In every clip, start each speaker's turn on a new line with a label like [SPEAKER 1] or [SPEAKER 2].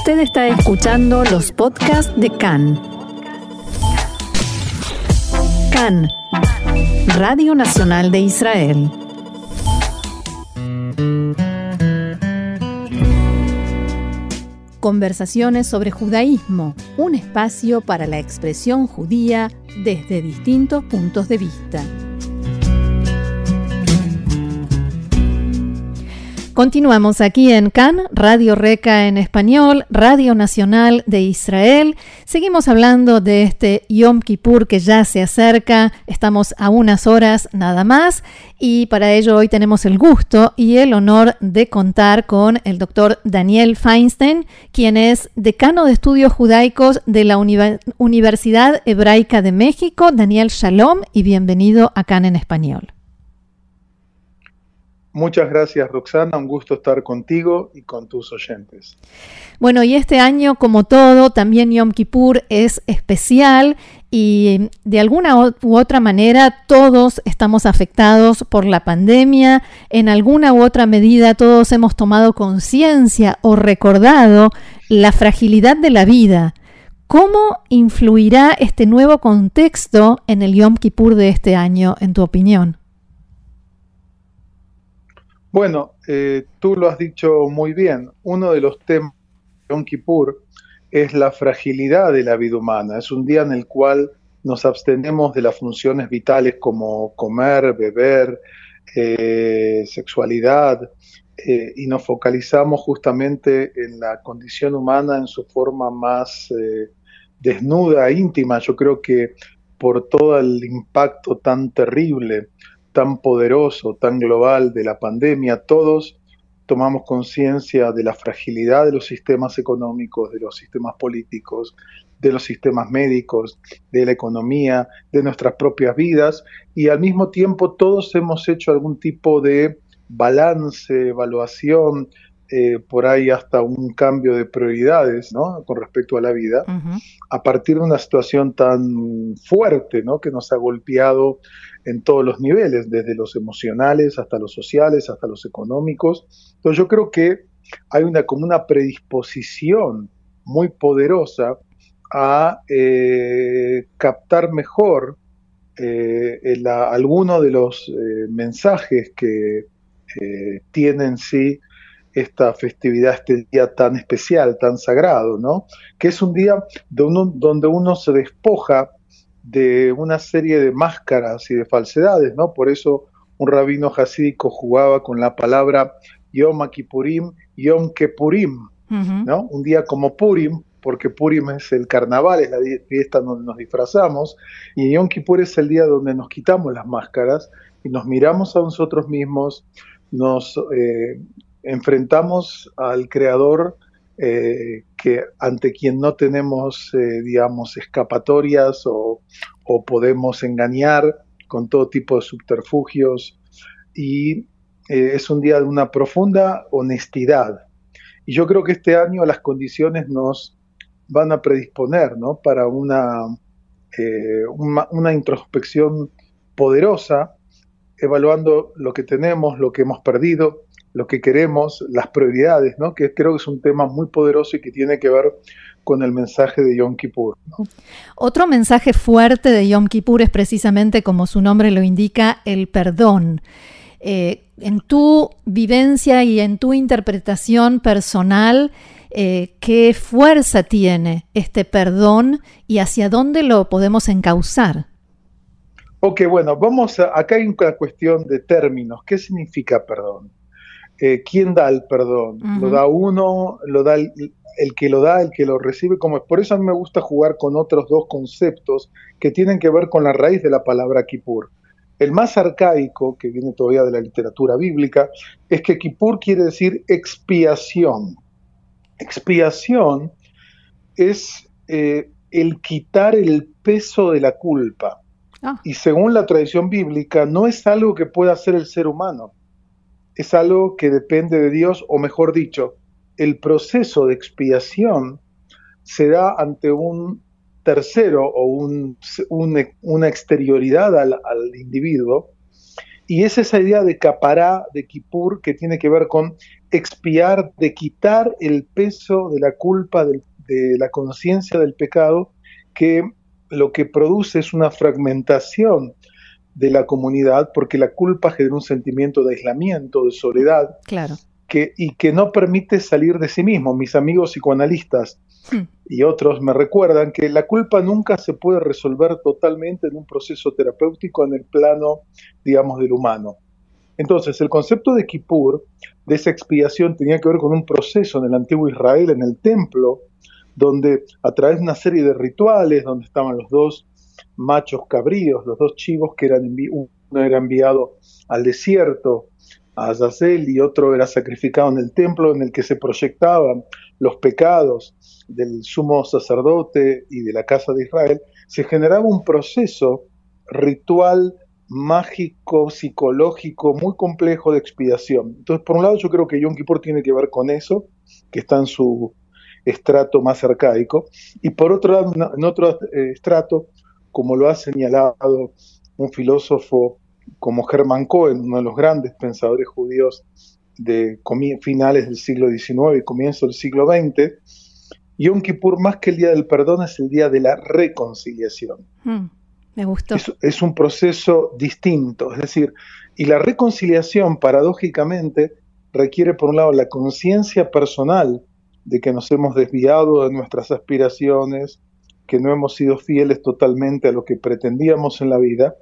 [SPEAKER 1] Usted está escuchando los podcasts de CAN. CAN, Radio Nacional de Israel. Conversaciones sobre judaísmo, un espacio para la expresión judía desde distintos puntos de vista. Continuamos aquí en CAN, Radio Reca en español, Radio Nacional de Israel. Seguimos hablando de este Yom Kippur que ya se acerca. Estamos a unas horas nada más y para ello hoy tenemos el gusto y el honor de contar con el doctor Daniel Feinstein, quien es decano de estudios judaicos de la Universidad Hebraica de México. Daniel Shalom y bienvenido a CAN en español.
[SPEAKER 2] Muchas gracias Roxana, un gusto estar contigo y con tus oyentes.
[SPEAKER 1] Bueno, y este año, como todo, también Yom Kippur es especial y de alguna u otra manera todos estamos afectados por la pandemia, en alguna u otra medida todos hemos tomado conciencia o recordado la fragilidad de la vida. ¿Cómo influirá este nuevo contexto en el Yom Kippur de este año, en tu opinión?
[SPEAKER 2] Bueno, eh, tú lo has dicho muy bien. Uno de los temas de Yom Kippur es la fragilidad de la vida humana. Es un día en el cual nos abstenemos de las funciones vitales como comer, beber, eh, sexualidad, eh, y nos focalizamos justamente en la condición humana en su forma más desnuda, íntima. Yo creo que por todo el impacto tan terrible tan poderoso, tan global de la pandemia, todos tomamos conciencia de la fragilidad de los sistemas económicos, de los sistemas políticos, de los sistemas médicos, de la economía, de nuestras propias vidas y al mismo tiempo todos hemos hecho algún tipo de balance, evaluación, eh, por ahí hasta un cambio de prioridades ¿no? con respecto a la vida, a partir de una situación tan fuerte ¿no? que nos ha golpeado en todos los niveles, desde los emocionales hasta los sociales, hasta los económicos. Entonces yo creo que hay una como una predisposición muy poderosa a eh, captar mejor eh, algunos de los eh, mensajes que tienen sí esta festividad, este día tan especial, tan sagrado, ¿no? Que es un día donde uno se despoja de una serie de máscaras y de falsedades, ¿no? Por eso un rabino hasídico jugaba con la palabra Yom Kippurim, Yom Kippurim, ¿no? Un día como Purim, porque Purim es el carnaval, es la fiesta donde nos disfrazamos, y Yom Kippur es el día donde nos quitamos las máscaras y nos miramos a nosotros mismos, nos eh, enfrentamos al Creador eh, que ante quien no tenemos, eh, digamos, escapatorias o, podemos engañar con todo tipo de subterfugios. Y eh, es un día de una profunda honestidad. Y yo creo que este año las condiciones nos van a predisponer ¿no? para una, una introspección poderosa, evaluando lo que tenemos, lo que hemos perdido, lo que queremos, las prioridades, ¿no? que creo que es un tema muy poderoso y que tiene que ver con el mensaje de Yom Kippur.
[SPEAKER 1] Otro mensaje fuerte de Yom Kippur es precisamente, como su nombre lo indica, el perdón. Eh, en tu vivencia y en tu interpretación personal, eh, ¿qué fuerza tiene este perdón y hacia dónde lo podemos encauzar?
[SPEAKER 2] Ok, bueno, vamos a, acá hay una cuestión de términos. ¿Qué significa perdón? Eh, ¿quién da el perdón? ¿Lo da uno? ¿Lo da el, que lo da, el que lo recibe? Como, por eso a mí me gusta jugar con otros dos conceptos que tienen que ver con la raíz de la palabra Kippur. El más arcaico, que viene todavía de la literatura bíblica, es que Kippur quiere decir expiación. Expiación es eh, el quitar el peso de la culpa. Ah. Y según la tradición bíblica, no es algo que pueda hacer el ser humano es algo que depende de Dios, o mejor dicho, el proceso de expiación se da ante un tercero o una exterioridad al, individuo, y es esa idea de capará, de Kippur, que tiene que ver con expiar, de quitar el peso de la culpa, de la conciencia del pecado, que lo que produce es una fragmentación de la comunidad, porque la culpa genera un sentimiento de aislamiento, de soledad,
[SPEAKER 1] claro.
[SPEAKER 2] que, y que no permite salir de sí mismo. Mis amigos psicoanalistas hmm. y otros me recuerdan que la culpa nunca se puede resolver totalmente en un proceso terapéutico en el plano, digamos, del humano. Entonces, el concepto de Kippur, de esa expiación, tenía que ver con un proceso en el antiguo Israel, en el templo, donde a través de una serie de rituales, donde estaban los dos machos cabríos, los dos chivos que eran uno era enviado al desierto, a Azazel, y otro era sacrificado en el templo en el que se proyectaban los pecados del sumo sacerdote y de la casa de Israel, se generaba un proceso ritual mágico, psicológico, muy complejo de expiación. Entonces, por un lado, yo creo que Yom Kippur tiene que ver con eso, que está en su estrato más arcaico, y por otro lado, en otro eh, estrato, como lo ha señalado un filósofo como Hermann Cohen, uno de los grandes pensadores judíos de finales del siglo XIX y comienzo del siglo XX, Yom Kippur, más que el Día del Perdón, es el Día de la Reconciliación.
[SPEAKER 1] Mm, me gustó.
[SPEAKER 2] es, un proceso distinto, es decir, y la reconciliación, paradójicamente, requiere, por un lado, la conciencia personal de que nos hemos desviado de nuestras aspiraciones, que no hemos sido fieles totalmente a lo que pretendíamos en la vida,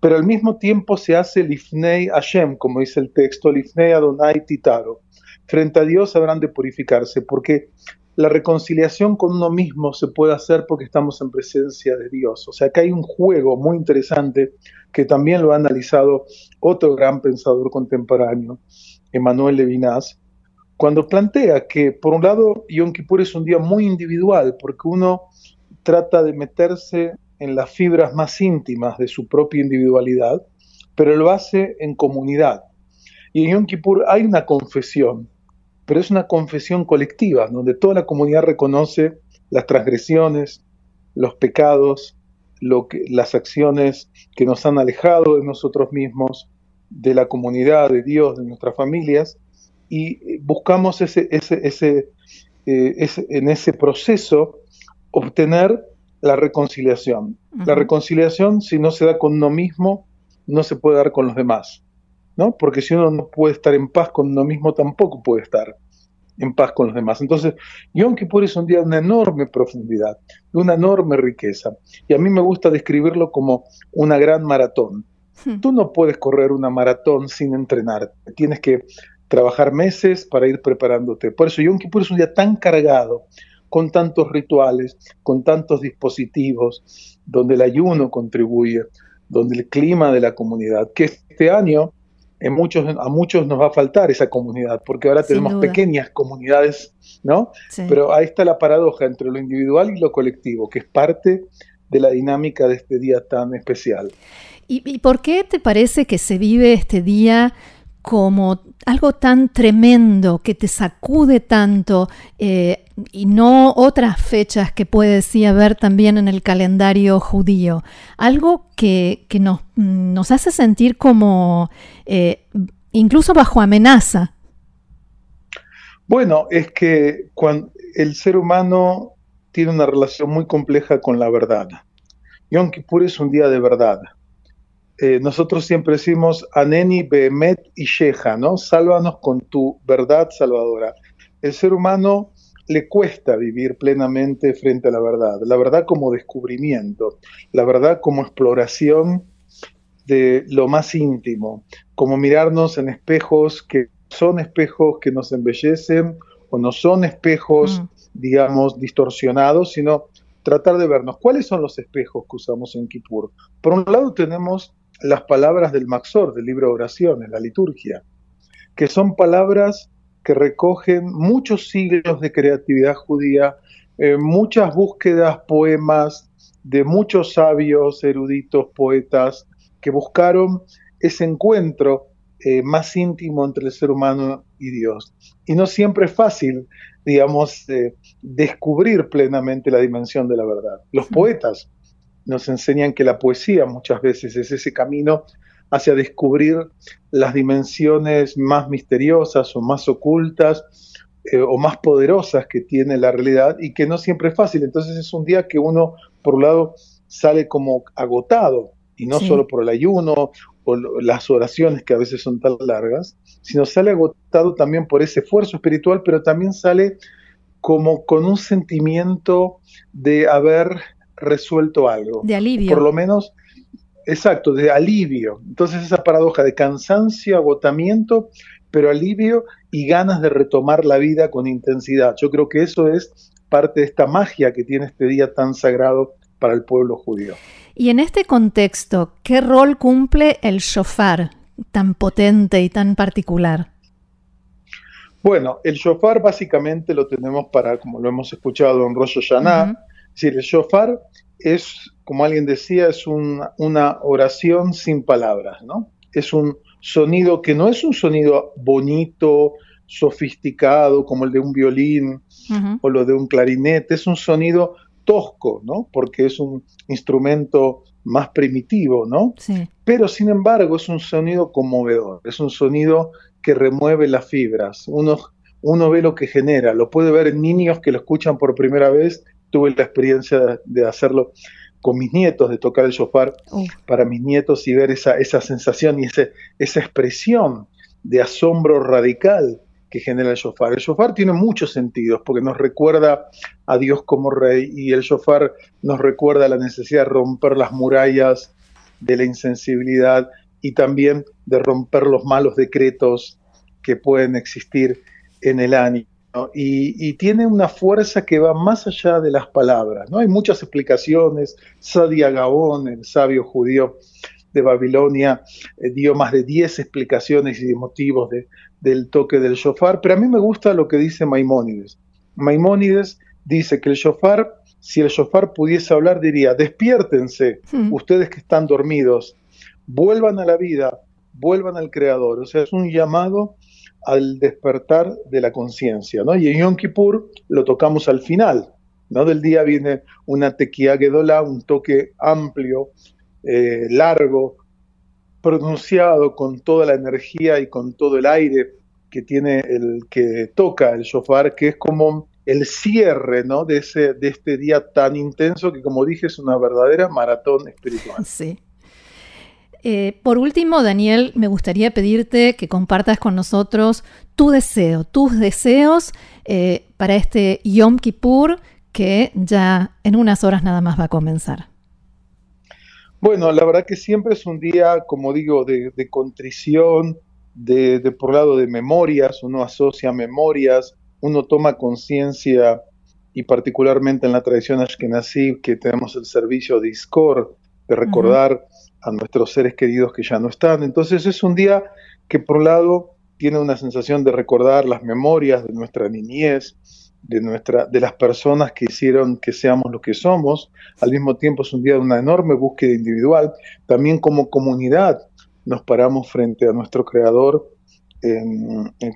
[SPEAKER 2] pero al mismo tiempo se hace Lifnei Hashem, como dice el texto, Lifnei Adonai Titaro. Frente a Dios habrán de purificarse, porque la reconciliación con uno mismo se puede hacer porque estamos en presencia de Dios. O sea, que hay un juego muy interesante que también lo ha analizado otro gran pensador contemporáneo, Emmanuel Levinas, cuando plantea que, por un lado, Yom Kippur es un día muy individual, porque uno trata de meterse en las fibras más íntimas de su propia individualidad, pero lo hace en comunidad. Y en Yom Kippur hay una confesión, pero es una confesión colectiva, donde toda la comunidad reconoce las transgresiones, los pecados, las acciones que nos han alejado de nosotros mismos, de la comunidad, de Dios, de nuestras familias, y buscamos ese, eh, en ese proceso obtener la reconciliación. La reconciliación, si no se da con uno mismo, no se puede dar con los demás, ¿no? Porque si uno no puede estar en paz con uno mismo, tampoco puede estar en paz con los demás. Entonces, Yom Kippur es un día de una enorme profundidad, de una enorme riqueza. Y a mí me gusta describirlo como una gran maratón. Hmm. Tú no puedes correr una maratón sin entrenar. Tienes que trabajar meses para ir preparándote. Por eso Yom Kippur es un día tan cargado, con tantos rituales, con tantos dispositivos, donde el ayuno contribuye, donde el clima de la comunidad, que este año en muchos, a muchos nos va a faltar esa comunidad, porque ahora tenemos pequeñas comunidades, ¿no? Pero ahí está la paradoja entre lo individual y lo colectivo, que es parte de la dinámica de este día tan especial.
[SPEAKER 1] ¿Y, y por qué te parece que se vive este día como algo tan tremendo que te sacude tanto eh, y no otras fechas que puede sí haber también en el calendario judío. Algo que, nos, nos, hace sentir como eh, incluso bajo amenaza.
[SPEAKER 2] Bueno, es que cuando el ser humano tiene una relación muy compleja con la verdad. Yom Kippur es un día de verdad. Eh, nosotros siempre decimos Aneni Behemet y Sheja, ¿no? Sálvanos con tu verdad salvadora. El ser humano le cuesta vivir plenamente frente a la verdad, la verdad como descubrimiento, la verdad como exploración de lo más íntimo, como mirarnos en espejos que son espejos que nos embellecen o no son espejos, mm. digamos, distorsionados, sino tratar de vernos. ¿Cuáles son los espejos que usamos en Kippur? Por un lado tenemos las palabras del Maxor, del libro de oraciones, la liturgia, que son palabras que recogen muchos siglos de creatividad judía, eh, muchas búsquedas, poemas de muchos sabios, eruditos, poetas, que buscaron ese encuentro eh, más íntimo entre el ser humano y Dios. Y no siempre es fácil, digamos, eh, descubrir plenamente la dimensión de la verdad. Los poetas nos enseñan que la poesía muchas veces es ese camino hacia descubrir las dimensiones más misteriosas o más ocultas eh, o más poderosas que tiene la realidad y que no siempre es fácil. Entonces es un día que uno, por un lado, sale como agotado, y no solo por el ayuno o las oraciones que a veces son tan largas, sino sale agotado también por ese esfuerzo espiritual, pero también sale como con un sentimiento de haber resuelto algo.
[SPEAKER 1] De alivio.
[SPEAKER 2] Por lo menos, exacto, de alivio. Entonces esa paradoja de cansancio, agotamiento, pero alivio y ganas de retomar la vida con intensidad. Yo creo que eso es parte de esta magia que tiene este día tan sagrado para el pueblo judío.
[SPEAKER 1] Y en este contexto, ¿qué rol cumple el shofar tan potente y tan particular?
[SPEAKER 2] Bueno, el shofar básicamente lo tenemos para, como lo hemos escuchado en Rosh Hashanah, decir, el shofar es, como alguien decía, es una oración sin palabras, ¿no? Es un sonido que no es un sonido bonito, sofisticado, como el de un violín o lo de un clarinete, es un sonido tosco, ¿no? Porque es un instrumento más primitivo, ¿no? Sí. Pero sin embargo es un sonido conmovedor, es un sonido que remueve las fibras. Uno, uno ve lo que genera, lo puede ver en niños que lo escuchan por primera vez tuve la experiencia de, hacerlo con mis nietos, de tocar el shofar para mis nietos y ver esa, esa sensación y ese, esa expresión de asombro radical que genera el shofar. El shofar tiene muchos sentidos porque nos recuerda a Dios como rey y el shofar nos recuerda la necesidad de romper las murallas de la insensibilidad y también de romper los malos decretos que pueden existir en el ánimo y, tiene una fuerza que va más allá de las palabras. ¿no? Hay muchas explicaciones. Sadia Gaón, el sabio judío de Babilonia, eh, dio más de 10 explicaciones y motivos del toque del shofar, pero a mí me gusta lo que dice Maimónides. Maimónides dice que el shofar, si el shofar pudiese hablar, diría, despiértense, hmm. ustedes que están dormidos, vuelvan a la vida, vuelvan al Creador. O sea, es un llamado al despertar de la conciencia, ¿no? Y en Yom Kippur lo tocamos al final, ¿no? Del día viene una tequía un toque amplio, eh, largo, pronunciado con toda la energía y con todo el aire que tiene el que toca el shofar, que es como el cierre ¿no? de, ese, de este día tan intenso que, como dije, es una verdadera maratón espiritual.
[SPEAKER 1] Sí. Eh, por último, Daniel, me gustaría pedirte que compartas con nosotros tu deseo, tus deseos eh, para este Yom Kippur que ya en unas horas nada más va a comenzar.
[SPEAKER 2] Bueno, la verdad que siempre es un día, como digo, de, contrición, de, por lado de memorias, uno asocia memorias, uno toma conciencia y particularmente en la tradición ashkenazí que tenemos el servicio de Iskor, de recordar a nuestros seres queridos que ya no están. Entonces es un día que por un lado tiene una sensación de recordar las memorias de nuestra niñez, de, nuestra, de las personas que hicieron que seamos lo que somos. Al mismo tiempo es un día de una enorme búsqueda individual. También como comunidad nos paramos frente a nuestro Creador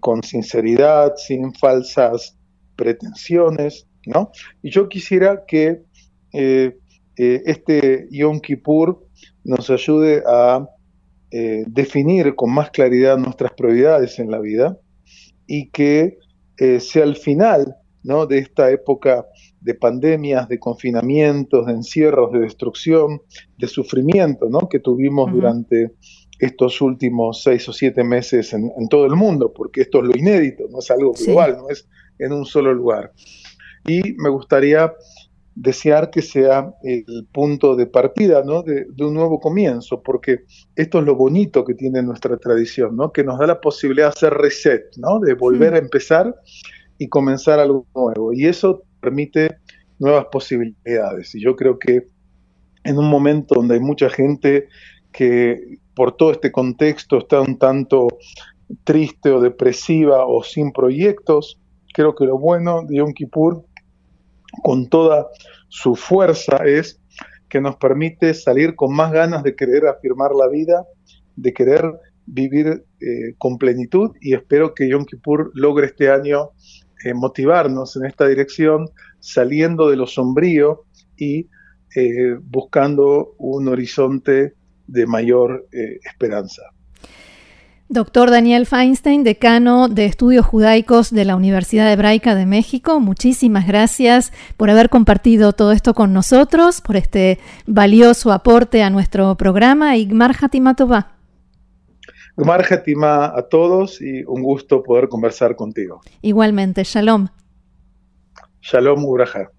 [SPEAKER 2] con sinceridad, sin falsas pretensiones, ¿no? Y yo quisiera que eh, eh, este Yom Kippur nos ayude a eh, definir con más claridad nuestras prioridades en la vida y que eh, sea el final ¿no? de esta época de pandemias, de confinamientos, de encierros, de destrucción, de sufrimiento ¿no? que tuvimos durante estos últimos seis o siete meses en, todo el mundo, porque esto es lo inédito, no es algo global, no es en un solo lugar. Y me gustaría desear que sea el punto de partida ¿no? de, un nuevo comienzo, porque esto es lo bonito que tiene nuestra tradición, ¿no? que nos da la posibilidad de hacer reset, ¿no? de volver a empezar y comenzar algo nuevo. Y eso permite nuevas posibilidades. Y yo creo que en un momento donde hay mucha gente que por todo este contexto está un tanto triste o depresiva o sin proyectos, creo que lo bueno de Yom Kippur con toda su fuerza es que nos permite salir con más ganas de querer afirmar la vida, de querer vivir eh, con plenitud y espero que Yom Kippur logre este año eh, motivarnos en esta dirección, saliendo de lo sombrío y eh, buscando un horizonte de mayor esperanza.
[SPEAKER 1] Doctor Daniel Feinstein, decano de Estudios Judaicos de la Universidad Hebraica de México, muchísimas gracias por haber compartido todo esto con nosotros, por este valioso aporte a nuestro programa y Gmar Hatima Tova.
[SPEAKER 2] Gmar Hatima a todos y un gusto poder conversar contigo.
[SPEAKER 1] Igualmente, Shalom.
[SPEAKER 2] Shalom Uraja.